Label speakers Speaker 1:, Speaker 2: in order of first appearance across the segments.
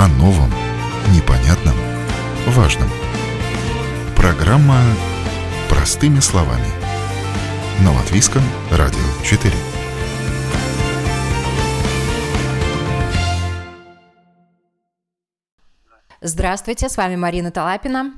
Speaker 1: о новом, непонятном, важном. Программа «Простыми словами» на Латвийском радио 4.
Speaker 2: Здравствуйте, с вами Марина Талапина.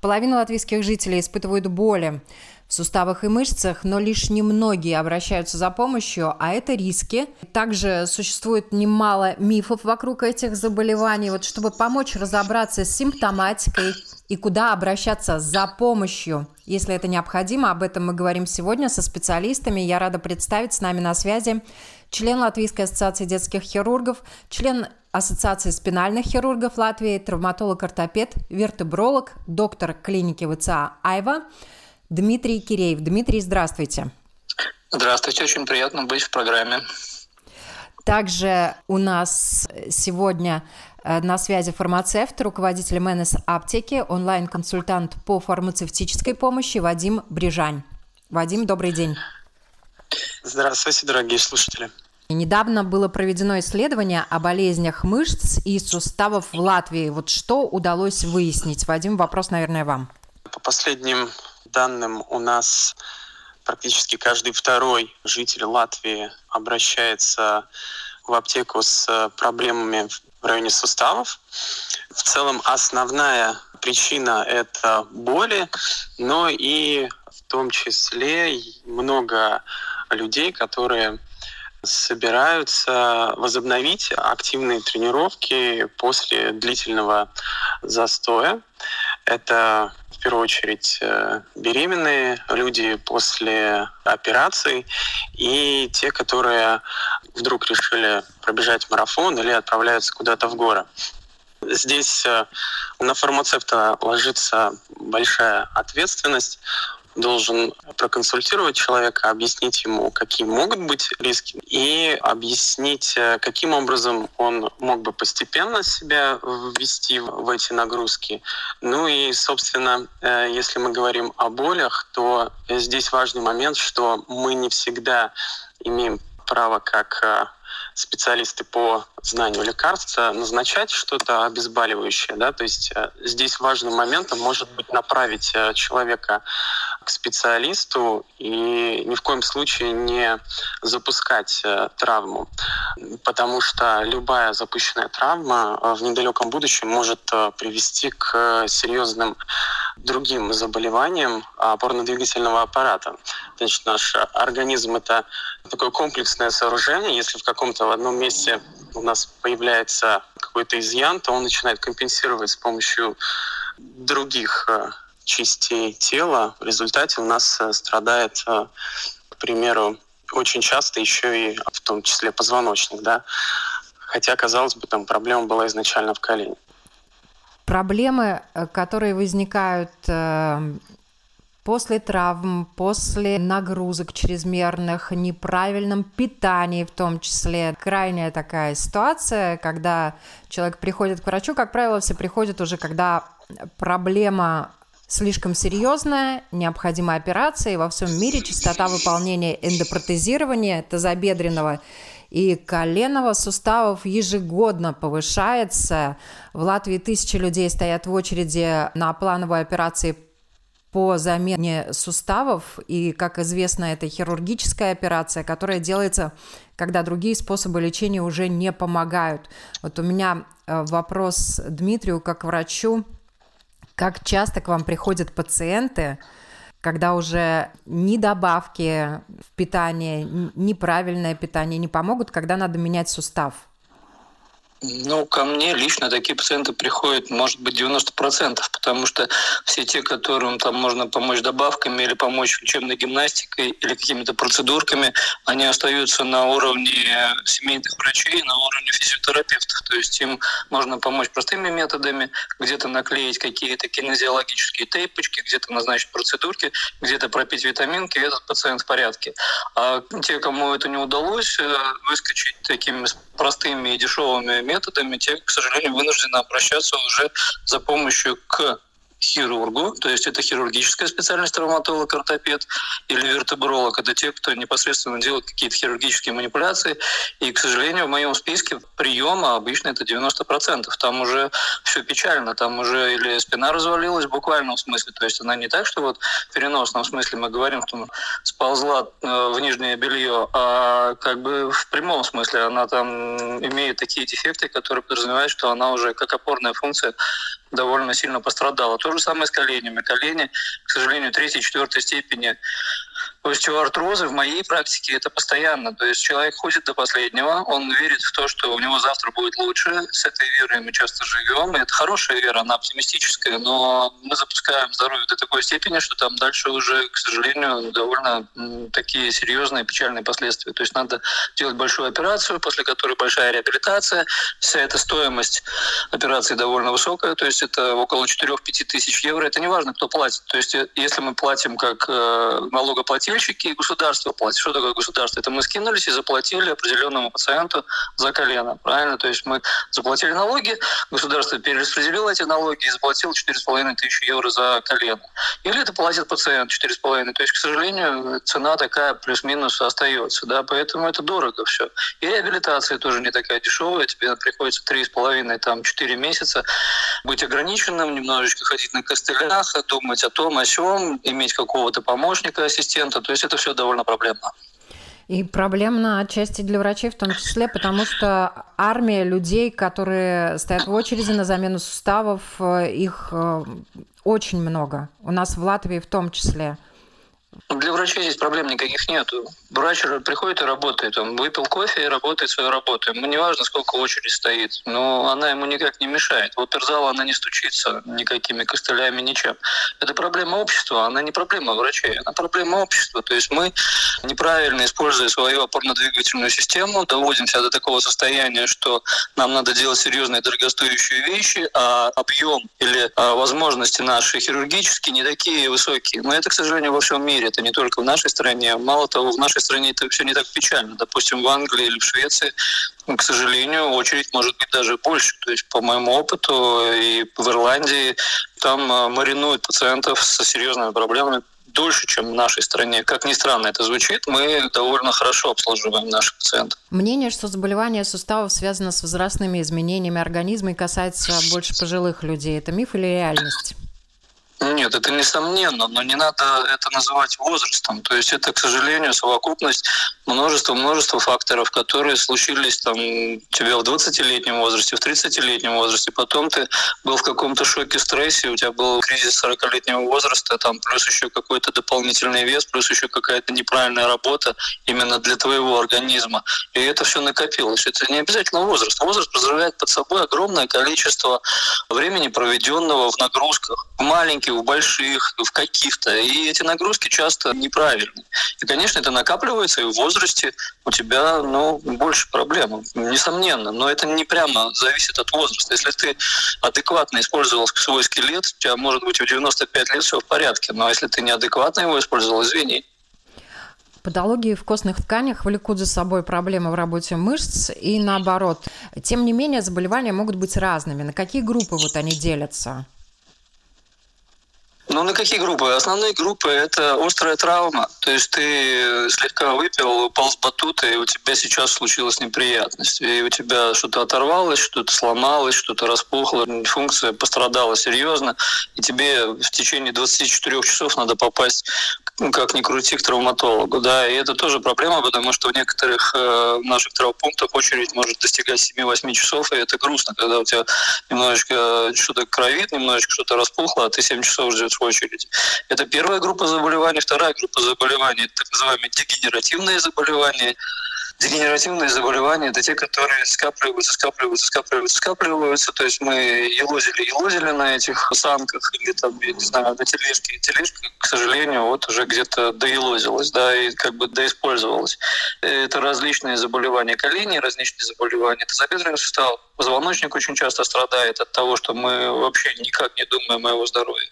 Speaker 2: Половина латвийских жителей испытывают боли в суставах и мышцах, но лишь немногие обращаются за помощью, а это риски. Также существует немало мифов вокруг этих заболеваний. Вот чтобы помочь разобраться с симптоматикой и куда обращаться за помощью, если это необходимо, об этом мы говорим сегодня со специалистами. Я рада представить с нами на связи член Латвийской ассоциации детских хирургов, член Ассоциации спинальных хирургов Латвии, травматолог-ортопед, вертебролог, доктор клиники ВЦА «Айва», Дмитрий Киреев. Дмитрий, здравствуйте.
Speaker 3: Здравствуйте, очень приятно быть в программе.
Speaker 2: Также у нас сегодня э, на связи фармацевт, руководитель МНС аптеки, онлайн-консультант по фармацевтической помощи Вадим Брижань. Вадим, добрый день.
Speaker 3: Здравствуйте, дорогие слушатели.
Speaker 2: Недавно было проведено исследование о болезнях мышц и суставов в Латвии. Вот что удалось выяснить? Вадим, вопрос, наверное, вам.
Speaker 3: По последним данным у нас практически каждый второй житель Латвии обращается в аптеку с проблемами в районе суставов. В целом основная причина – это боли, но и в том числе много людей, которые собираются возобновить активные тренировки после длительного застоя. Это в первую очередь э, беременные люди после операций и те, которые вдруг решили пробежать марафон или отправляются куда-то в горы. Здесь э, на фармацевта ложится большая ответственность должен проконсультировать человека, объяснить ему, какие могут быть риски, и объяснить, э, каким образом он мог бы постепенно себя ввести в эти нагрузки. Ну и, собственно, э, если мы говорим о болях, то здесь важный момент, что мы не всегда имеем право как э, специалисты по знанию лекарства назначать что-то обезболивающее. Да? То есть здесь важным моментом может быть направить человека к специалисту и ни в коем случае не запускать э, травму, потому что любая запущенная травма э, в недалеком будущем может э, привести к серьезным другим заболеваниям опорно-двигательного аппарата. Значит, наш организм — это такое комплексное сооружение. Если в каком-то в одном месте у нас появляется какой-то изъян, то он начинает компенсировать с помощью других частей тела. В результате у нас э, страдает, э, к примеру, очень часто еще и в том числе позвоночник, да. Хотя, казалось бы, там проблема была изначально в колене.
Speaker 2: Проблемы, э, которые возникают после травм, после нагрузок чрезмерных, неправильном питании в том числе. Крайняя такая ситуация, когда человек приходит к врачу, как правило, все приходят уже, когда проблема слишком серьезная, необходима операция, и во всем мире частота выполнения эндопротезирования тазобедренного и коленного суставов ежегодно повышается. В Латвии тысячи людей стоят в очереди на плановые операции по замене суставов, и, как известно, это хирургическая операция, которая делается, когда другие способы лечения уже не помогают. Вот у меня э, вопрос Дмитрию, как врачу, как часто к вам приходят пациенты, когда уже ни добавки в питание, ни правильное питание не помогут, когда надо менять сустав?
Speaker 3: Ну, ко мне лично такие пациенты приходят, может быть, 90%, потому что все те, которым там можно помочь добавками или помочь лечебной гимнастикой или какими-то процедурками, они остаются на уровне семейных врачей, на уровне физиотерапевтов. То есть им можно помочь простыми методами, где-то наклеить какие-то кинезиологические тейпочки, где-то назначить процедурки, где-то пропить витаминки, и этот пациент в порядке. А те, кому это не удалось, э, выскочить такими простыми и дешевыми методами, те, к сожалению, вынуждены обращаться уже за помощью к
Speaker 4: хирургу, то есть это хирургическая специальность травматолог, ортопед или вертебролог. Это те, кто непосредственно делает какие-то хирургические манипуляции. И, к сожалению, в моем списке приема обычно это 90%. Там уже все печально, там уже или спина развалилась в буквальном смысле, то есть она не так, что вот в переносном смысле мы говорим, что сползла э, в нижнее белье, а как бы в прямом смысле она там имеет такие дефекты, которые подразумевают, что она уже как опорная функция довольно сильно пострадала. То же самое с коленями. Колени, к сожалению, третьей, четвертой степени остеоартрозы в моей практике это постоянно. То есть человек ходит до последнего, он верит в то, что у него завтра будет лучше. С этой верой мы часто живем. И это хорошая вера, она оптимистическая, но мы запускаем здоровье до такой степени, что там дальше уже, к сожалению, довольно такие серьезные печальные последствия. То есть надо делать большую операцию, после которой большая реабилитация. Вся эта стоимость операции довольно высокая, то есть это около 4-5 тысяч евро. Это не важно, кто платит. То есть э, если мы платим как э, плательщики и государство платит. Что такое государство? Это мы скинулись и заплатили определенному пациенту за колено. Правильно? То есть мы заплатили налоги, государство перераспределило эти налоги и заплатило 4,5 тысячи евро за колено. Или это платит пациент 4,5. То есть, к сожалению, цена такая плюс-минус остается. Да? Поэтому это дорого все. И реабилитация тоже не такая дешевая. Тебе приходится 3,5, там, 4 месяца быть ограниченным, немножечко ходить на костылях, думать о том, о сём, иметь какого-то помощника, ассистента, то есть это все довольно проблемно.
Speaker 2: И проблемно отчасти для врачей в том числе, потому что армия людей, которые стоят в очереди на замену суставов, э, их э, очень много. У нас в Латвии в том числе.
Speaker 4: Для врачей здесь проблем никаких нету. Врач приходит и работает. Он выпил кофе и работает свою работу. Ему не важно, сколько очередь стоит. Но она ему никак не мешает. В оперзал она не стучится никакими костылями, ничем. Это проблема общества, она не проблема врачей, она проблема общества. То есть мы неправильно, используя свою опорно-двигательную систему, доводимся до такого состояния, что нам надо делать серьезные дорогостоящие вещи, а объем или а, возможности наши хирургические не такие высокие. Но это, к сожалению, во всем мире. Это не только в нашей стране. Мало того, в нашей стране это все не так печально. Допустим, в Англии или в Швеции, к сожалению, очередь может быть даже больше. То есть, по моему опыту, и в Ирландии там а, маринуют пациентов со серьезными проблемами дольше, чем в нашей стране. Как ни странно это звучит, мы довольно хорошо обслуживаем наших пациентов.
Speaker 2: Мнение, что заболевание суставов связано с возрастными изменениями организма и касается больше пожилых людей, это миф или реальность?
Speaker 4: Нет, это несомненно, но не надо это называть возрастом. То есть это, к сожалению, совокупность множества-множества факторов, которые случились там у тебя в 20-летнем возрасте, в 30-летнем возрасте. Потом ты был в каком-то шоке, стрессе, у тебя был кризис 40-летнего возраста, там плюс еще какой-то дополнительный вес, плюс еще какая-то неправильная работа именно для твоего организма. И это все накопилось. Это не обязательно возраст. Возраст позволяет под собой огромное количество времени, проведенного в нагрузках. В маленьких в больших, в каких-то. И эти нагрузки часто неправильные. И, конечно, это накапливается, и в возрасте у тебя ну, больше проблем, несомненно. Но это не прямо зависит от возраста. Если ты адекватно использовал свой скелет, у тебя может быть в 95 лет все в порядке. Но если ты неадекватно его использовал, извини.
Speaker 2: Патологии в костных тканях влекут за собой проблемы в работе мышц и наоборот. Тем не менее, заболевания могут быть разными. На какие группы вот они делятся?
Speaker 4: Ну, на какие группы? Основные группы – это острая травма. То есть ты слегка выпил, упал с батута, и у тебя сейчас случилась неприятность. И у тебя что-то оторвалось, что-то сломалось, что-то распухло, функция пострадала серьезно, и тебе в течение 24 часов надо попасть как ни крути, к травматологу. Да, и это тоже проблема, потому что в некоторых э, наших травмпунктах очередь может достигать 7-8 часов, и это грустно, когда у тебя немножечко что-то кровит, немножечко что-то распухло, а ты 7 часов ждешь в очереди. Это первая группа заболеваний. Вторая группа заболеваний – так называемые дегенеративные заболевания – Дегенеративные заболевания – это те, которые скапливаются, скапливаются, скапливаются, скапливаются. То есть мы елозили, елозили на этих санках или там, я не знаю, на тележке. И тележка, к сожалению, вот уже где-то доелозилась, да, и как бы доиспользовалась. Это различные заболевания коленей, различные заболевания тазобедренных суставов. Позвоночник очень часто страдает от того, что мы вообще никак не думаем о его здоровье.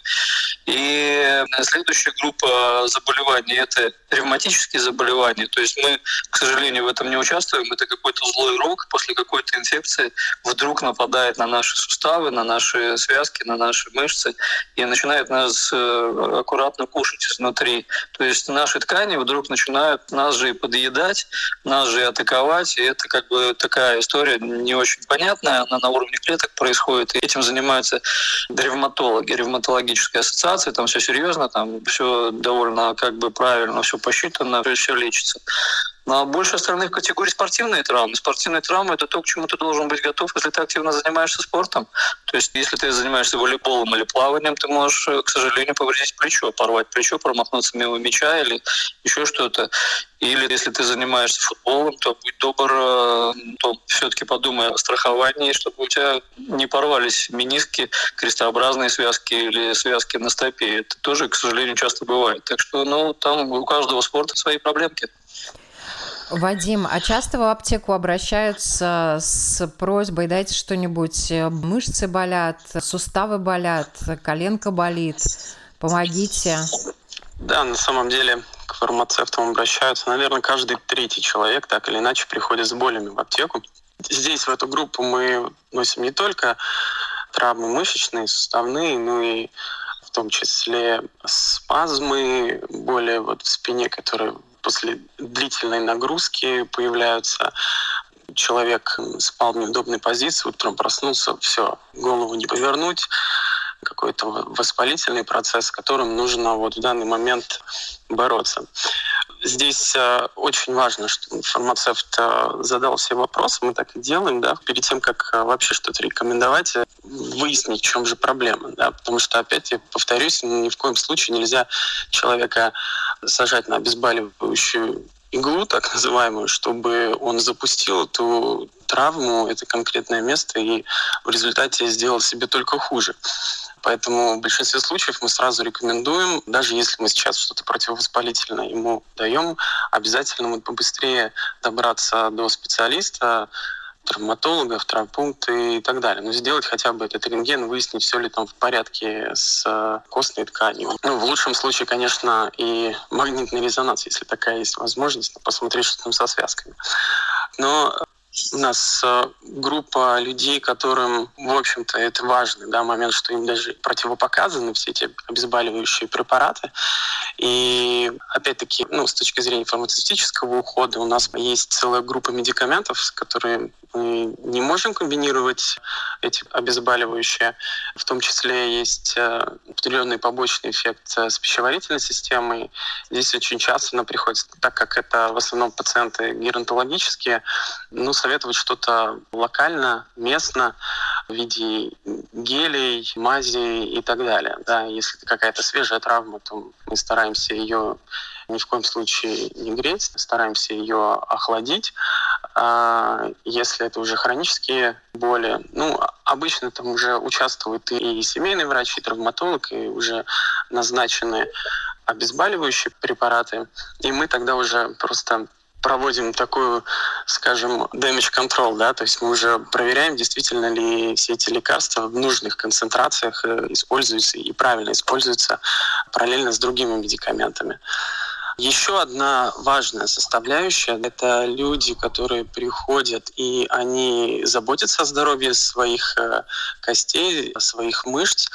Speaker 4: И следующая группа заболеваний – это ревматические заболевания. То есть мы, к сожалению, в этом не участвуем. Это какой-то злой рок после какой-то инфекции вдруг нападает на наши суставы, на наши связки, на наши мышцы и начинает нас э, аккуратно кушать изнутри. То есть наши ткани вдруг начинают нас же и подъедать, нас же и атаковать. И это как бы такая история не очень понятная. Она на уровне клеток происходит. И этим занимаются ревматологи, ревматологическая ассоциация. Там все серьезно, там все довольно как бы правильно, все посчитано, все лечится. А больше остальных категорий спортивные травмы. Спортивные травмы – это то, к чему ты должен быть готов, если ты активно занимаешься спортом. То есть, если ты занимаешься волейболом или плаванием, ты можешь, к сожалению, повредить плечо, порвать плечо, промахнуться мимо мяча или еще что-то. Или если ты занимаешься футболом, то будь добр, э, то все-таки подумай о страховании, чтобы у тебя не порвались мениски, крестообразные связки или связки на стопе. Это тоже, к сожалению, часто бывает. Так что, ну, там у каждого спорта свои проблемки.
Speaker 2: Вадим, а часто в аптеку обращаются с просьбой дайте что-нибудь, мышцы болят, суставы болят, коленка болит, помогите?
Speaker 3: Да, на самом деле к фармацевтам обращаются, наверное, каждый третий человек так или иначе приходит с болями в аптеку. Здесь в эту группу мы носим не только травмы мышечные, суставные, но и в том числе спазмы, боли вот в спине, которые после длительной нагрузки появляются. Человек спал в неудобной позиции, утром проснулся, все, голову не повернуть, какой-то воспалительный процесс, с которым нужно вот в данный момент бороться. Здесь э, очень важно, что фармацевт э, задал все вопросы, мы так и делаем, да, перед тем, как э, вообще что-то рекомендовать, выяснить, в чем же проблема, да, потому что, опять я повторюсь, ни в коем случае нельзя человека сажать на обезболивающую иглу, так называемую, чтобы он запустил эту травму, это конкретное место, и в результате сделал себе только хуже. Поэтому в большинстве случаев мы сразу рекомендуем, даже если мы сейчас что-то противовоспалительное ему даем, обязательно мы побыстрее добраться до специалиста, травматологов, травмпункты и так далее. Но сделать хотя бы этот рентген, выяснить, все ли там в порядке с э, костной тканью. Ну, в лучшем случае, конечно, и магнитный резонанс, если такая есть возможность, посмотреть, что там со связками. Но у нас э, группа людей, которым, в общем-то, это важный да, момент, что им даже противопоказаны все эти обезболивающие препараты. И опять-таки, ну, с точки зрения фармацевтического ухода, у нас есть целая группа медикаментов, с которыми мы не можем комбинировать эти обезболивающие. В том числе есть э, определенный побочный эффект э, с пищеварительной системой. Здесь очень часто нам приходится, так как это в основном пациенты геронтологические, ну, советовать что-то локально, местно, в виде гелей, мазей и так далее. Да, если это какая-то свежая травма, то мы стараемся ее ни в коем случае не греть, стараемся ее охладить. А если это уже хронические боли, ну, обычно там уже участвуют и семейный врач, и травматолог, и уже назначены обезболивающие препараты. И мы тогда уже просто проводим такую, скажем, damage control, да, то есть мы уже проверяем, действительно ли все эти лекарства в нужных концентрациях э, используются и правильно используются параллельно с другими медикаментами. Еще одна важная составляющая – это люди, которые приходят и они заботятся о здоровье своих э, костей, своих мышц.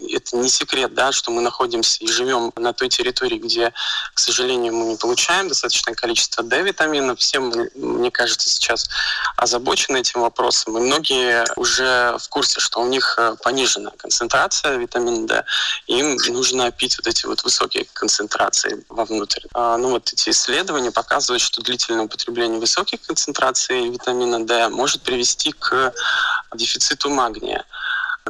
Speaker 3: Это не секрет, да, что мы находимся и живем на той территории, где, к сожалению, мы не получаем достаточное количество D-витаминов. Все, мне кажется, сейчас озабочены этим вопросом. И многие уже в курсе, что у них э, понижена концентрация витамина D. Им нужно пить вот эти вот высокие концентрации вовнутрь. А, ну, вот эти исследования показывают, что длительное употребление высоких концентраций витамина D может привести к дефициту магния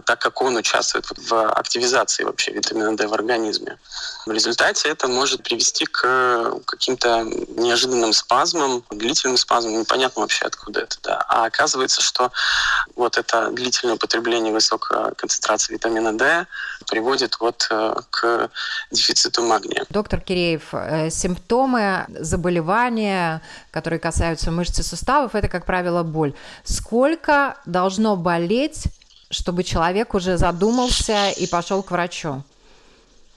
Speaker 3: так как он участвует в активизации вообще витамина D в организме. В результате это может привести к каким-то неожиданным спазмам, длительным спазмам, непонятно вообще откуда это. Да. А оказывается, что вот это длительное употребление высокой концентрации витамина D приводит вот э, к дефициту магния.
Speaker 2: Доктор Киреев, э, симптомы заболевания, которые касаются мышц и суставов, это, как правило, боль. Сколько должно болеть чтобы человек уже задумался и пошел к врачу?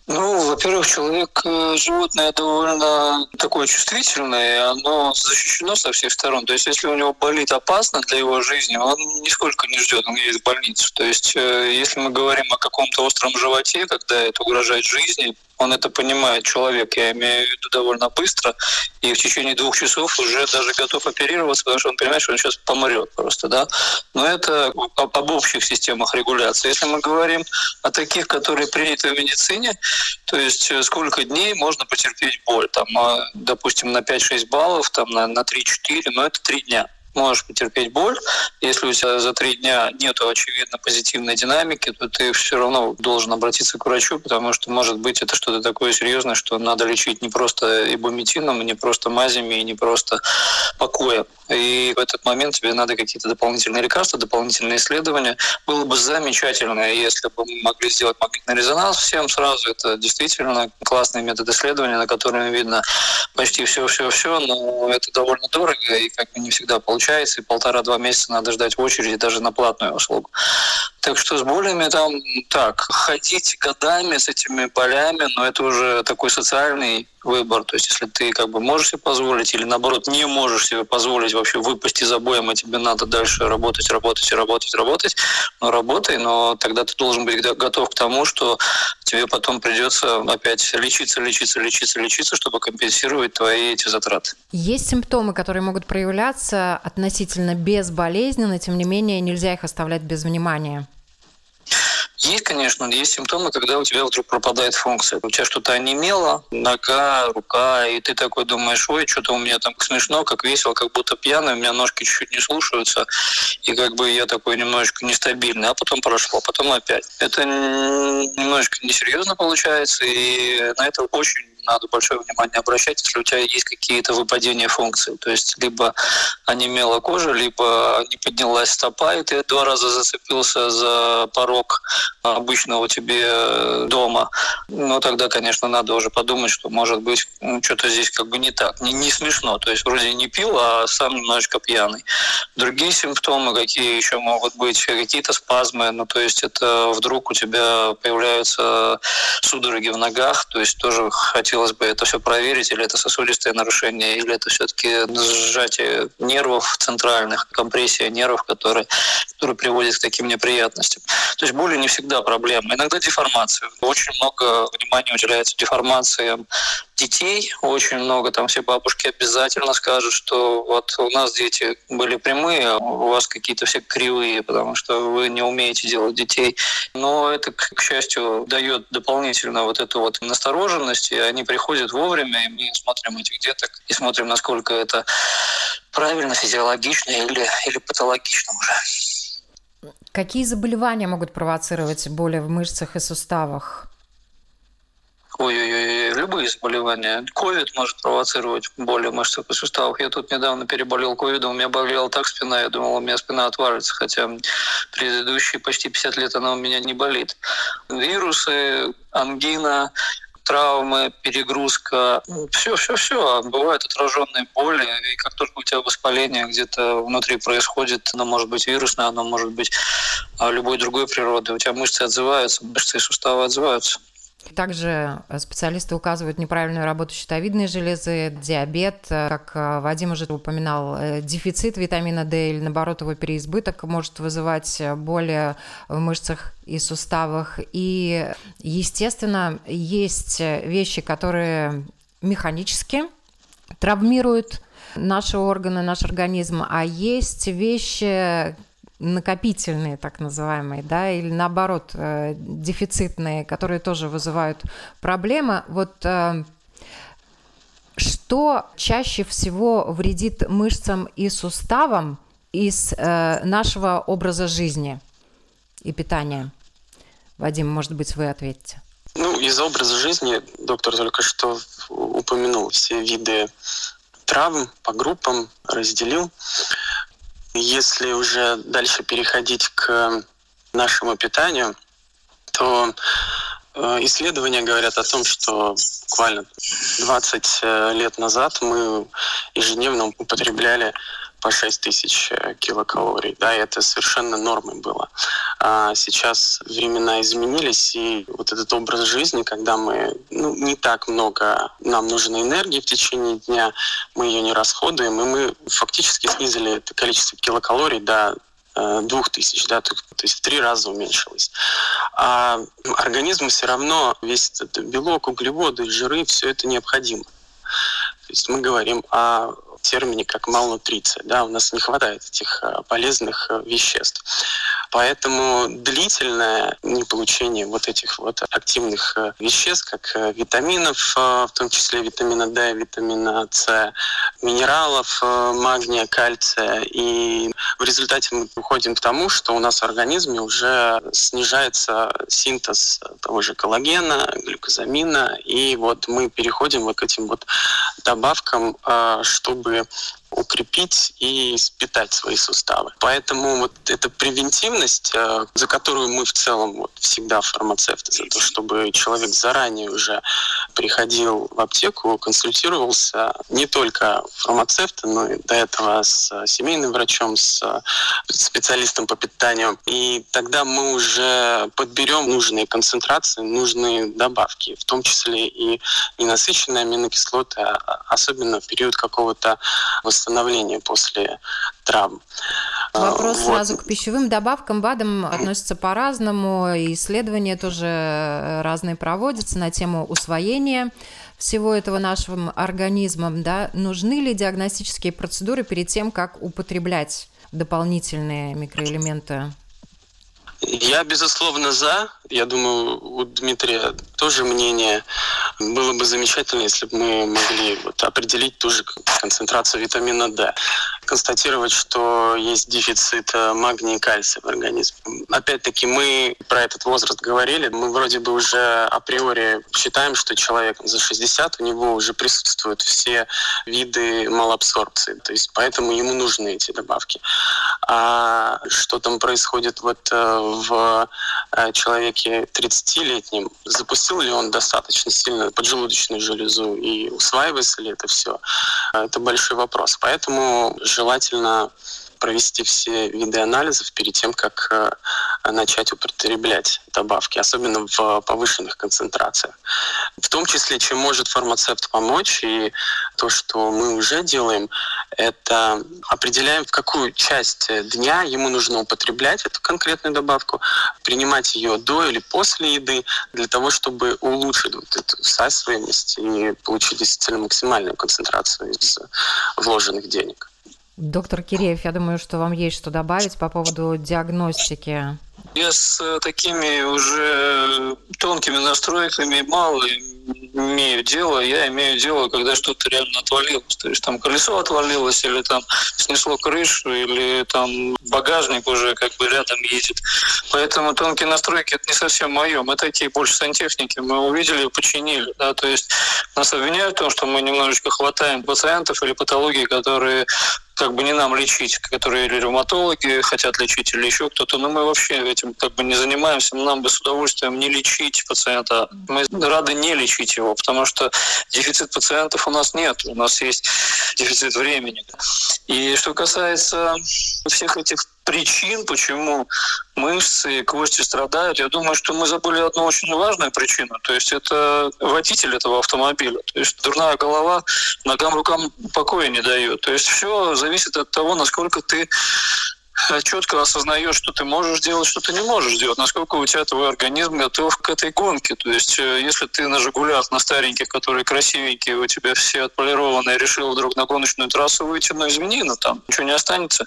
Speaker 4: Ну, во-первых, человек э, животное довольно такое чувствительное, оно защищено со всех сторон. То есть, если у него болит опасно для его жизни, он нисколько не ждет, он едет в больницу. То есть, э, если мы говорим о каком-то остром животе, когда это угрожает жизни, он это понимает, человек, я имею в виду довольно быстро, и в течение двух часов уже даже готов оперироваться, потому что он понимает, что он сейчас помрет просто, да. Но это об общих системах регуляции. Если мы говорим о таких, которые приняты в медицине, то есть э, сколько дней можно потерпеть боль, там, а, допустим, на 5-6 баллов, там, на, на 3-4, но это 3 дня можешь потерпеть боль. Если у тебя за три дня нет очевидно позитивной динамики, то ты все равно должен обратиться к врачу, потому что, может быть, это что-то такое серьезное, что надо лечить не просто ибумитином, не просто мазями, и не просто покоем. И в этот момент тебе надо какие-то дополнительные лекарства, дополнительные исследования. Было бы замечательно, если бы мы могли сделать магнитный резонанс всем сразу. Это действительно классный метод исследования, на котором видно почти все-все-все, но это довольно дорого и как бы не всегда получается получается, и полтора-два месяца надо ждать в очереди даже на платную услугу. Так что с болями там так, ходить годами с этими болями, но это уже такой социальный выбор. То есть если ты как бы можешь себе позволить или наоборот не можешь себе позволить вообще выпасть из обоим, и тебе надо дальше работать, работать, работать, работать, ну работай, но тогда ты должен быть готов к тому, что тебе потом придется опять лечиться, лечиться, лечиться, лечиться, чтобы компенсировать твои эти затраты.
Speaker 2: Есть симптомы, которые могут проявляться относительно безболезненно, тем не менее нельзя их оставлять без внимания.
Speaker 4: Есть, конечно, есть симптомы, когда у тебя вдруг пропадает функция. У тебя что-то онемело, нога, рука, и ты такой думаешь, ой, что-то у меня там смешно, как весело, как будто пьяный, у меня ножки чуть-чуть не слушаются, и как бы я такой немножечко нестабильный, а потом прошло, потом опять. Это немножечко несерьезно получается, и на это очень надо большое внимание обращать, если у тебя есть какие-то выпадения функций. То есть либо онемела кожа, либо не поднялась стопа, и ты два раза зацепился за порог обычного тебе э, дома. Ну, тогда, конечно, надо уже подумать, что, может быть, ну, что-то здесь как бы не так. Не, не смешно. То есть вроде не пил, а сам немножечко пьяный. Другие симптомы, какие еще могут быть, какие-то спазмы. Ну, то есть это вдруг у тебя появляются судороги в ногах. То есть тоже хотел хотелось бы это все проверить, или это сосудистое нарушение, или это все-таки сжатие нервов центральных, компрессия нервов, которые, которые приводят к таким неприятностям. То есть боли не всегда проблема. Иногда деформация. Очень много внимания уделяется деформациям детей очень много. Там все бабушки обязательно скажут, что вот у нас дети были прямые, а у вас какие-то все кривые, потому что вы не умеете делать детей. Но это, к счастью, дает дополнительно вот эту вот настороженность, и они приходят вовремя, и мы смотрим этих деток и смотрим, насколько это правильно, физиологично или, или патологично уже.
Speaker 2: Какие заболевания могут провоцировать боли в мышцах и суставах?
Speaker 4: Ой-ой-ой, любые заболевания. Ковид может провоцировать боли в мышцах и суставах. Я тут недавно переболел ковидом, у меня болела так спина, я думал, у меня спина отвалится, хотя предыдущие почти 50 лет она у меня не болит. Вирусы, ангина, травмы, перегрузка, все, все, все. Бывают отраженные боли, и как только у тебя воспаление где-то внутри происходит, оно может быть вирусное, оно может быть а, любой другой природы, у тебя мышцы отзываются, мышцы и суставы отзываются.
Speaker 2: Также э, специалисты указывают неправильную работу щитовидной железы, диабет, э, как э, Вадим уже упоминал, дефицит витамина D или наоборот его переизбыток может вызывать боли в мышцах и суставах. И, естественно, есть вещи, которые механически травмируют наши органы, наш организм, а есть вещи, накопительные, так называемые, да, или наоборот, э, дефицитные, которые тоже вызывают проблемы. Вот э, что чаще всего вредит мышцам и суставам из э, нашего образа жизни и питания? Вадим, может быть, вы ответите.
Speaker 3: Ну, из образа жизни доктор только что упомянул все виды травм по группам, разделил. Если уже дальше переходить к нашему питанию, то э, исследования говорят о том, что буквально 20 э, лет назад мы ежедневно употребляли по 6 тысяч э, килокалорий. Да, и это совершенно нормой было. А сейчас времена изменились, и вот этот образ жизни, когда мы ну, не так много нам нужно энергии в течение дня, мы ее не расходуем, и мы фактически снизили это количество килокалорий до э, двух тысяч, да, то, то есть в три раза уменьшилось. А организму все равно весь этот белок, углеводы, жиры, все это необходимо. То есть мы говорим о термине как малнутриция. Да, у нас не хватает этих э, полезных э, веществ. Поэтому длительное неполучение вот этих вот активных э, веществ, как витаминов, в том числе витамина D, витамина С, минералов, магния, кальция. И в результате мы приходим к тому, что у нас в организме уже снижается синтез того же коллагена, глюкозамина. И вот мы переходим вот к этим вот добавкам, чтобы program укрепить и питать свои суставы. Поэтому вот эта превентивность, э, за которую мы в целом вот всегда фармацевты, за то, чтобы человек заранее уже приходил в аптеку, консультировался не только фармацевта, но и до этого с семейным врачом, с специалистом по питанию. И тогда мы уже подберем нужные концентрации, нужные добавки, в том числе и ненасыщенные аминокислоты, а особенно в период какого-то восстановления после травм.
Speaker 2: А, Вопрос вот. сразу к пищевым добавкам, БАДам относятся по-разному, исследования тоже э, разные проводятся на тему усвоения всего этого нашим организмом, да, нужны ли диагностические процедуры перед тем, как употреблять дополнительные микроэлементы?
Speaker 3: Я, безусловно, за. Я думаю, у Дмитрия тоже мнение. Было бы замечательно, если бы мы могли вот определить ту же концентрацию витамина D. Констатировать, что есть дефицит э, магния и кальция в организме. Опять-таки, мы про этот возраст говорили. Мы вроде бы уже априори считаем, что человек за 60, у него уже присутствуют все виды малоабсорбции. То есть поэтому ему нужны эти добавки. А что там происходит вот э, в э, человеке 30-летнем, запустил ли он достаточно сильно поджелудочную железу и усваивается ли это все, это большой вопрос. Поэтому желательно провести все виды анализов перед тем, как э, начать употреблять добавки, особенно в повышенных концентрациях. В том числе, чем может фармацевт помочь, и то, что мы уже делаем, это определяем, в какую часть дня ему нужно употреблять эту конкретную добавку, принимать ее до или после еды, для того, чтобы улучшить вот эту всасываемость и получить действительно максимальную концентрацию из вложенных денег.
Speaker 2: Доктор Киреев, я думаю, что вам есть что добавить по поводу диагностики.
Speaker 4: Я с э, такими уже тонкими настройками мало имею дело. Я имею дело, когда что-то реально отвалилось. То есть там колесо отвалилось, или там снесло крышу, или там багажник уже как бы рядом едет. Поэтому тонкие настройки это не совсем мое. Мы такие больше сантехники. Мы увидели и починили. Да? То есть нас обвиняют в том, что мы немножечко хватаем пациентов или патологии, которые как бы не нам лечить, которые или ревматологи хотят лечить, или еще кто-то, но мы вообще этим как бы не занимаемся, нам бы с удовольствием не лечить пациента. Мы рады не лечить его, потому что дефицит пациентов у нас нет, у нас есть дефицит времени. И что касается всех этих причин, почему мышцы и кости страдают, я думаю, что мы забыли одну очень важную причину. То есть это водитель этого автомобиля. То есть дурная голова ногам, рукам покоя не дает. То есть все зависит от того, насколько ты четко осознаешь, что ты можешь делать, что ты не можешь делать, насколько у тебя твой организм готов к этой гонке. То есть, э, если ты на «Жигулях», на стареньких, которые красивенькие, у тебя все отполированные, решил вдруг на гоночную трассу выйти, ну извини, но там ничего не останется.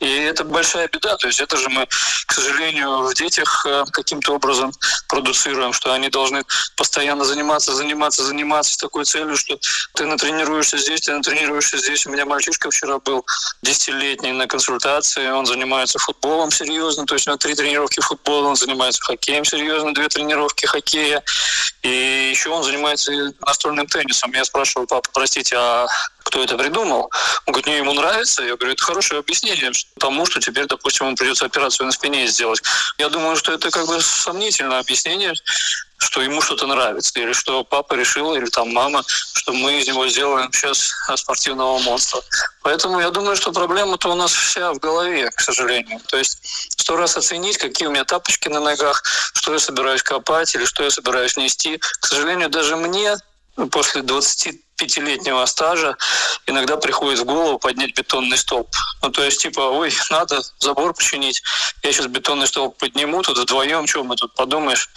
Speaker 4: И это большая беда. То есть это же мы, к сожалению, в детях э, каким-то образом продуцируем, что они должны постоянно заниматься, заниматься, заниматься с такой целью, что ты натренируешься здесь, ты натренируешься здесь. У меня мальчишка вчера был десятилетний на консультации, он занимается футболом серьезно, то есть у него три тренировки футбола, он занимается хоккеем серьезно, две тренировки хоккея, и еще он занимается настольным теннисом. Я спрашиваю, папа, простите, а кто это придумал. Он говорит, не, ему нравится. Я говорю, это хорошее объяснение тому, что теперь, допустим, ему придется операцию на спине сделать. Я думаю, что это как бы сомнительное объяснение, что ему что-то нравится, или что папа решил, или там мама, что мы из него сделаем сейчас спортивного монстра. Поэтому я думаю, что проблема-то у нас вся в голове, к сожалению. То есть сто раз оценить, какие у меня тапочки на ногах, что я собираюсь копать или что я собираюсь нести. К сожалению, даже мне после 25-летнего стажа иногда приходит в голову поднять бетонный столб. Ну, то есть, типа, ой, надо забор починить, я сейчас бетонный столб подниму, тут вдвоем, что мы тут подумаешь.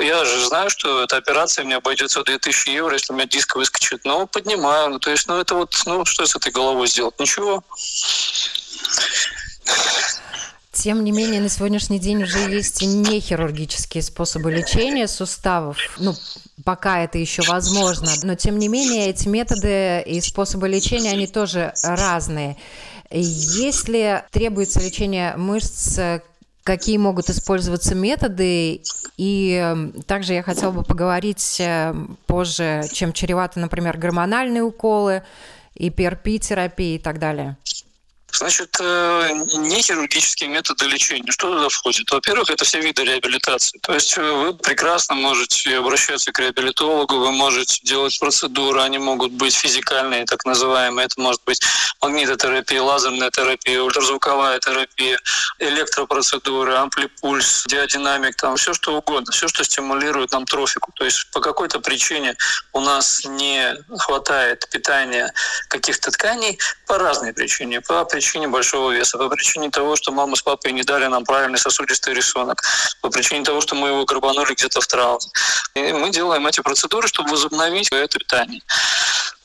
Speaker 4: Я же знаю, что эта операция мне обойдется 2000 евро, если у меня диск выскочит. Но поднимаю. Ну, то есть, ну, это вот, ну, что с этой головой сделать? Ничего.
Speaker 2: Тем не менее, на сегодняшний день уже есть нехирургические способы лечения суставов. Ну, пока это еще возможно. Но, тем не менее, эти методы и способы лечения, они тоже разные. Если требуется лечение мышц, какие могут использоваться методы. И эм, также я хотела бы поговорить э, позже, чем чреваты, например, гормональные уколы, и PRP-терапия и так далее.
Speaker 4: Значит, э, не хирургические методы лечения. Что туда входит? Во-первых, это все виды реабилитации. То есть э, вы прекрасно можете обращаться к реабилитологу, вы можете делать процедуры, они могут быть физикальные, так называемые. Это может быть магнитотерапия, лазерная терапия, ультразвуковая терапия, электропроцедуры, амплипульс, диадинамик, там все что угодно, все, что стимулирует нам трофику. То есть по какой-то причине у нас не хватает питания каких-то тканей по разной причине. По причине причине большого веса, по причине того, что мама с папой не дали нам правильный сосудистый рисунок, по причине того, что мы его горбанули где-то в травме. И мы делаем эти процедуры, чтобы возобновить это питание.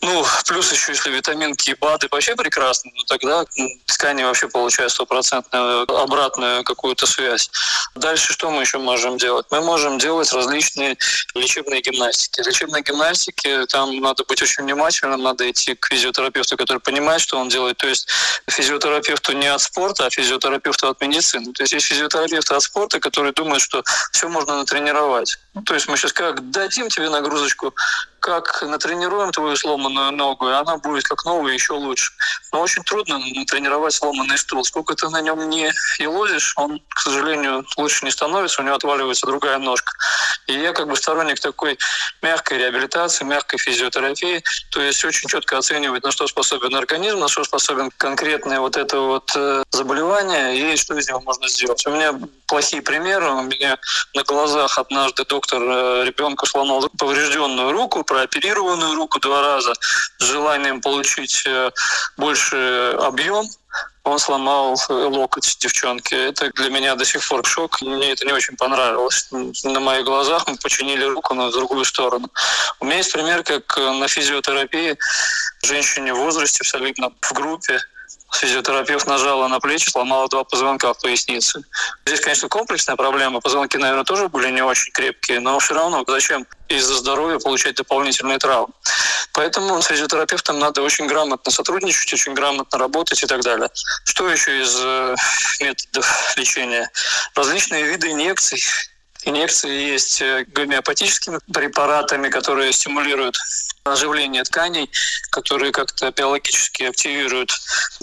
Speaker 4: Ну, плюс еще, если витаминки и БАДы вообще прекрасны, ну, тогда ткани вообще получают стопроцентную обратную какую-то связь. Дальше что мы еще можем делать? Мы можем делать различные лечебные гимнастики. Лечебные гимнастики, там надо быть очень внимательным, надо идти к физиотерапевту, который понимает, что он делает. То есть физиотерапевту не от спорта, а физиотерапевту от медицины. То есть есть физиотерапевты от спорта, которые думают, что все можно натренировать. Ну, то есть мы сейчас как дадим тебе нагрузочку, как натренируем твою сломанную ногу, и она будет как новая еще лучше. Но очень трудно натренировать сломанный стул. Сколько ты на нем не елозишь, он, к сожалению, лучше не становится, у него отваливается другая ножка. И я как бы сторонник такой мягкой реабилитации, мягкой физиотерапии, то есть очень четко оценивать, на что способен организм, на что способен конкретное вот это вот э, заболевание и что из него можно сделать. У меня плохие примеры. У меня на глазах однажды доктор э, ребенку сломал поврежденную руку, прооперированную руку два раза с желанием получить э, больше объем он сломал локоть девчонки. Это для меня до сих пор шок. Мне это не очень понравилось. На моих глазах мы починили руку на другую сторону. У меня есть пример, как на физиотерапии женщине в возрасте, абсолютно в группе, физиотерапевт нажала на плечи, сломала два позвонка в пояснице. Здесь, конечно, комплексная проблема. Позвонки, наверное, тоже были не очень крепкие, но все равно зачем из-за здоровья получать дополнительные травмы. Поэтому с физиотерапевтом надо очень грамотно сотрудничать, очень грамотно работать и так далее. Что еще из э, методов лечения? Различные виды инъекций, Инъекции есть э, гомеопатическими препаратами, которые стимулируют оживление тканей, которые как-то биологически активируют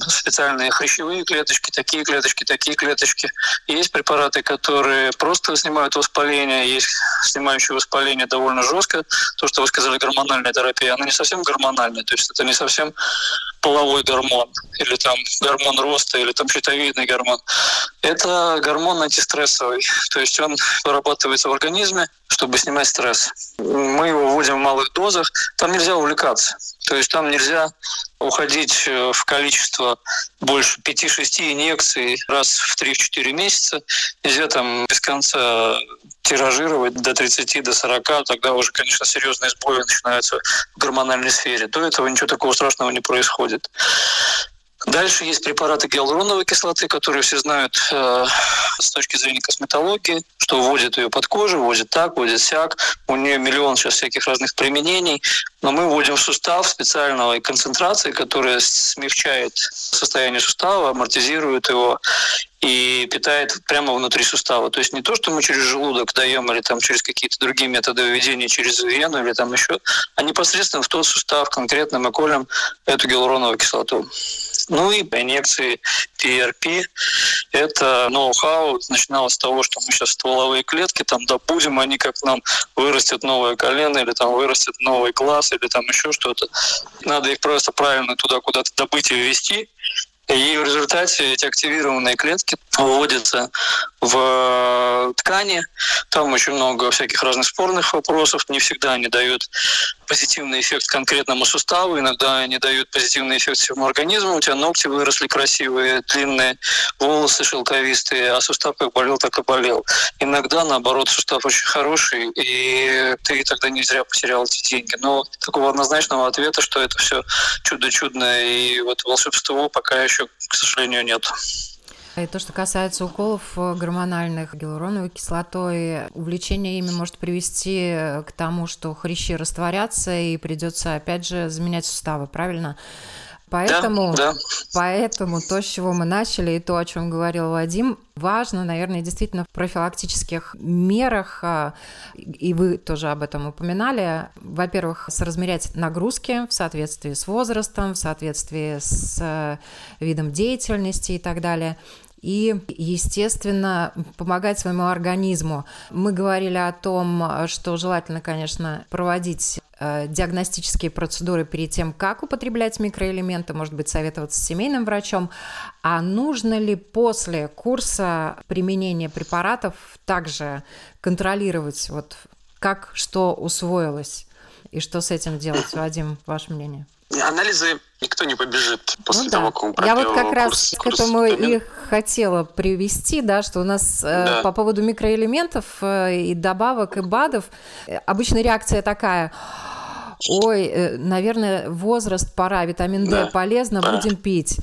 Speaker 4: специальные хрящевые клеточки, такие клеточки, такие клеточки. Есть препараты, которые просто снимают воспаление, есть снимающие воспаление довольно жестко. То, что вы сказали, гормональная терапия, она не совсем гормональная, то есть это не совсем половой гормон, или там гормон роста, или там щитовидный гормон. Это гормон антистрессовый, то есть он вырабатывается в организме, чтобы снимать стресс. Мы его вводим в малых дозах, там нельзя увлекаться. То есть там нельзя уходить э, в количество больше 5-6 инъекций раз в 3-4 месяца. Нельзя там без конца тиражировать до 30, до 40, тогда уже, конечно, серьезные сбои начинаются в гормональной сфере. До этого ничего такого страшного не происходит. Дальше есть препараты гиалуроновой кислоты, которые все знают э, с точки зрения косметологии, что вводят ее под кожу, вводят так, вводят сяк. У нее миллион сейчас всяких разных применений. Но мы вводим в сустав специальной концентрации, которая смягчает состояние сустава, амортизирует его и питает прямо внутри сустава. То есть не то, что мы через желудок даем или там через какие-то другие методы выведения, через вену или там еще, а непосредственно в тот сустав конкретно мы колем эту гиалуроновую кислоту. Ну и инъекции PRP – это ноу-хау. Начиналось с того, что мы сейчас стволовые клетки там добудем, они как нам вырастет новое колено или там вырастет новый глаз или там еще что-то. Надо их просто правильно туда куда-то добыть и ввести. И в результате эти активированные клетки вводятся в ткани. Там очень много всяких разных спорных вопросов. Не всегда они дают позитивный эффект конкретному суставу, иногда они дают позитивный эффект всему организму. У тебя ногти выросли красивые, длинные, волосы шелковистые, а сустав как болел, так и болел. Иногда, наоборот, сустав очень хороший, и ты тогда не зря потерял эти деньги. Но такого однозначного ответа, что это все чудо-чудное и вот волшебство пока еще, к сожалению, нет.
Speaker 2: И то, что касается уколов э, гормональных гиалуроновой кислотой, увлечение ими может привести к тому, что хрящи растворятся и придется опять же заменять суставы, правильно? Поэтому, да, да. поэтому то, с чего мы начали, и то, о чем говорил Вадим, важно, наверное, действительно в профилактических мерах, а, и вы тоже об этом упоминали, во-первых, соразмерять нагрузки в соответствии с возрастом, в соответствии с э, видом деятельности и так далее и, естественно, помогать своему организму. Мы говорили о том, что желательно, конечно, проводить э, диагностические процедуры перед тем, как употреблять микроэлементы, может быть, советоваться с семейным врачом. А нужно ли после курса применения препаратов также контролировать, вот как что усвоилось и что с этим делать, Вадим, ваше мнение?
Speaker 3: Анализы никто не побежит после ну, того, как он
Speaker 2: Я вот как раз к этому и хотела привести, да, что у нас э, да. э, по поводу микроэлементов э, и добавок и БАДов э, обычно реакция такая ой, э, наверное, возраст, пора, витамин D да. полезно, да. будем пить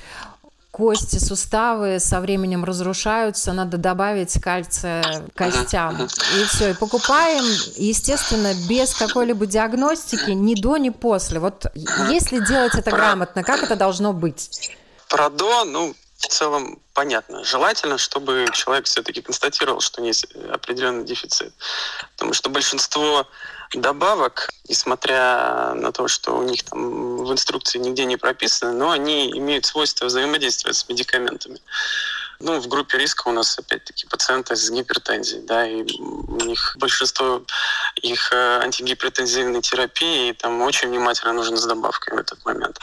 Speaker 2: кости, суставы со временем разрушаются, надо добавить кальция костям. И все, и покупаем, естественно, без какой-либо диагностики, ни до, ни после. Вот если делать это грамотно, как это должно быть?
Speaker 3: Про до, ну, в целом понятно. Желательно, чтобы человек все-таки констатировал, что есть определенный дефицит. Потому что большинство добавок, несмотря на то, что у них там в инструкции нигде не прописано, но они имеют свойство взаимодействия с медикаментами. Ну, в группе риска у нас, опять-таки, пациенты с гипертензией, да, и у них большинство их э, антигипертензивной терапии, там очень внимательно нужно с добавкой в этот момент.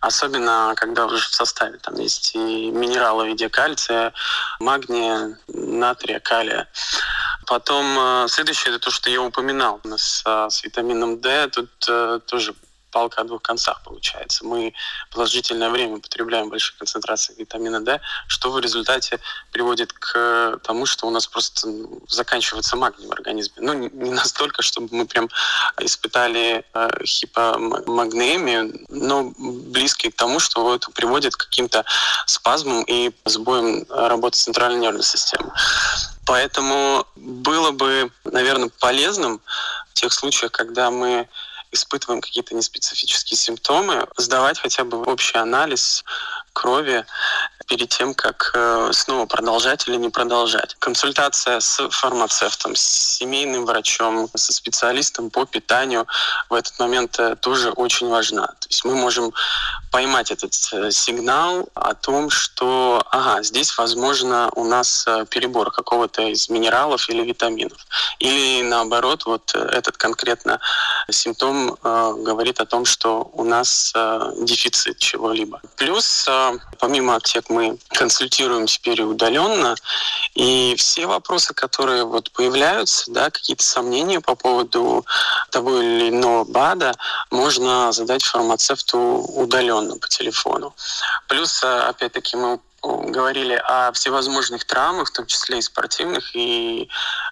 Speaker 3: Особенно, когда уже в составе там есть и минералы в виде кальция, магния, натрия, калия. Потом э, следующее, это то, что я упоминал. Нас э, с витамином D тут тоже палка о двух концах получается. Мы положительное время потребляем большие концентрации витамина D, что в результате приводит к тому, что у нас просто ну, заканчивается магний в организме. Ну, не настолько, чтобы мы прям испытали э, хипомагнемию, но близкий к тому, что это приводит к каким-то спазмам и сбоям работы центральной нервной системы. Поэтому было бы, наверное, полезным в тех случаях, когда мы испытываем какие-то неспецифические симптомы, сдавать хотя бы общий анализ крови перед тем, как э, снова продолжать или не продолжать. Консультация с фармацевтом, с семейным врачом, со специалистом по питанию в этот момент э, тоже очень важна. То есть мы можем поймать этот э, сигнал о том, что ага, здесь, возможно, у нас перебор какого-то из минералов или витаминов. Или наоборот, вот этот конкретно симптом говорит о том, что у нас дефицит чего-либо. Плюс, помимо аптек, мы консультируем теперь удаленно, и все вопросы, которые вот появляются, да, какие-то сомнения по поводу того или иного БАДа, можно задать фармацевту удаленно по телефону. Плюс, опять-таки, мы говорили о всевозможных травмах, в том числе и спортивных, и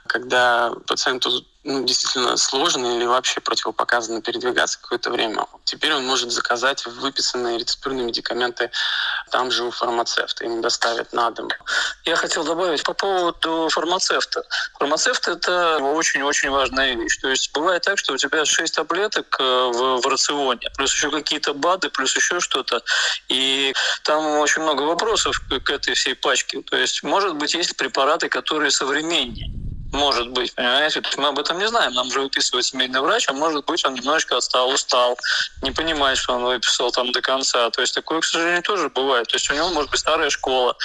Speaker 3: когда пациенту ну, действительно сложно или вообще противопоказано передвигаться какое-то время, теперь он может заказать выписанные рецептурные медикаменты там же у фармацевта, им доставят на дом.
Speaker 4: Я хотел добавить по поводу фармацевта. Фармацевт – это очень-очень важная вещь. То есть бывает так, что у тебя 6 таблеток э, в, в рационе, плюс еще какие-то БАДы, плюс еще что-то. И там очень много вопросов к этой всей пачке. То есть, может быть, есть препараты, которые современнее может быть, понимаете? То есть мы об этом не знаем. Нам же выписывает семейный врач, а может быть, он немножечко отстал, устал, не понимает, что он выписал там до конца. То есть такое, к сожалению, тоже бывает. То есть у него может быть старая школа.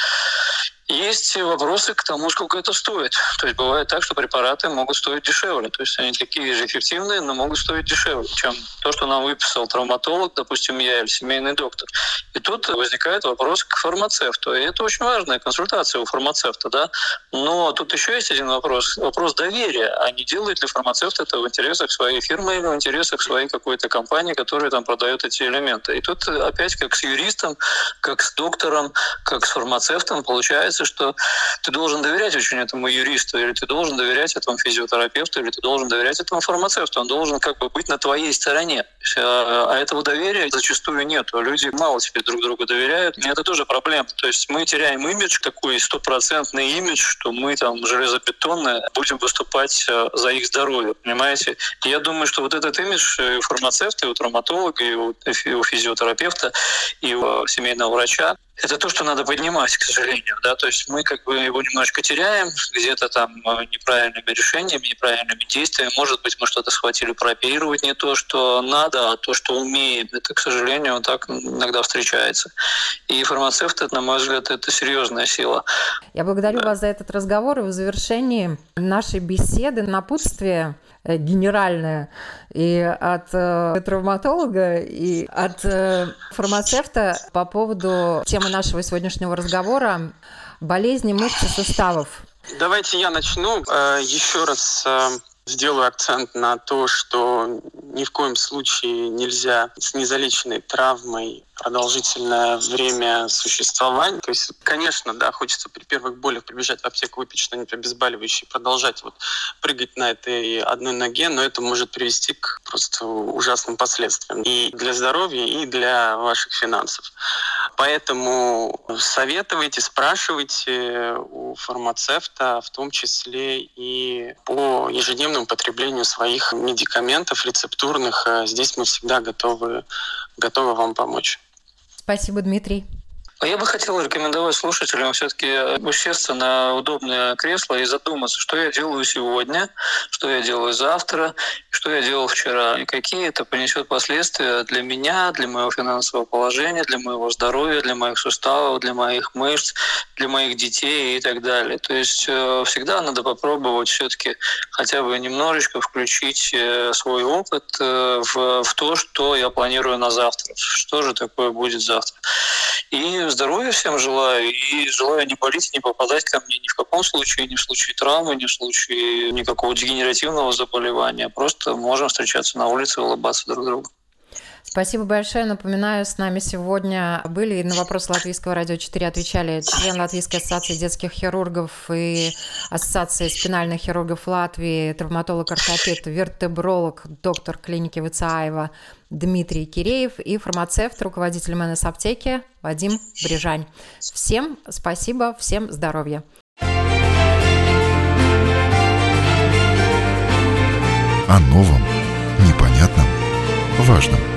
Speaker 4: Есть вопросы к тому, сколько это стоит. То есть бывает так, что препараты могут стоить дешевле. То есть они такие же эффективные, но могут стоить дешевле, чем то, что нам выписал травматолог, допустим, я или семейный доктор. И тут возникает вопрос к фармацевту. И это очень важная консультация у фармацевта, да. Но тут еще есть один вопрос. Вопрос доверия. А не делает ли фармацевт это в интересах своей фирмы или в интересах своей какой-то компании, которая там продает эти элементы. И тут опять как с юристом, как с доктором, как с фармацевтом получается, получается, что ты должен доверять очень этому юристу, или ты должен доверять этому физиотерапевту, или ты должен доверять этому фармацевту. Он должен как бы быть на твоей стороне. А, а этого доверия зачастую нет. Люди мало теперь друг другу доверяют. И это тоже проблема. То есть мы теряем имидж, такой стопроцентный имидж, что мы там железобетонные будем выступать э, за их здоровье, понимаете? И я думаю, что вот этот имидж у фармацевта, и у травматолога, и у, физиотерапевта, и у семейного врача, это то, что надо поднимать, к сожалению. Да? То есть мы как бы его немножко теряем, где-то там э, неправильными решениями, неправильными действиями. Может быть, мы что-то схватили прооперировать не то, что надо, а то, что умеем. Это, к сожалению, так иногда встречается. И фармацевт, это, на мой взгляд, это серьезная сила.
Speaker 2: Я благодарю да. вас за этот разговор. И в завершении нашей беседы напутствие Э, генеральное и от э, травматолога, и от э, фармацевта по поводу темы нашего сегодняшнего разговора болезни мышц и суставов.
Speaker 3: Давайте я начну. Э, еще раз э, сделаю акцент на то, что ни в коем случае нельзя с незалеченной травмой продолжительное время существования. То есть, конечно, да, хочется при первых болях прибежать в аптеку, выпить что-нибудь обезболивающее продолжать вот прыгать на этой одной ноге, но это может привести к просто ужасным последствиям и для здоровья, и для ваших финансов. Поэтому советуйте, спрашивайте у фармацевта, в том числе и по ежедневному потреблению своих медикаментов рецептурных. Здесь мы всегда готовы, готовы вам помочь.
Speaker 2: Спасибо, Дмитрий.
Speaker 4: А я бы хотел рекомендовать слушателям все-таки усесться на удобное кресло и задуматься, что я делаю сегодня, что я делаю завтра, что я делал вчера, и какие это понесет последствия для меня, для моего финансового положения, для моего здоровья, для моих суставов, для моих мышц, для моих детей и так далее. То есть э, всегда надо попробовать все-таки хотя бы немножечко включить э, свой опыт э, в, в то, что я планирую на завтра, что же такое будет завтра. И здоровья всем желаю, и желаю не болеть, не попадать ко мне ни в каком случае, ни в случае травмы, ни в случае никакого дегенеративного заболевания. Просто можем встречаться на улице улыбаться друг другу.
Speaker 2: Спасибо большое. Напоминаю, с нами сегодня были на вопрос Латвийского радио 4 отвечали член Латвийской ассоциации детских хирургов и Ассоциации спинальных хирургов Латвии, травматолог-ортопед, вертебролог, доктор клиники ВЦАева Дмитрий Киреев и фармацевт, руководитель МНС аптеки Вадим Брижань. Всем спасибо, всем здоровья.
Speaker 1: О новом, непонятном, важном –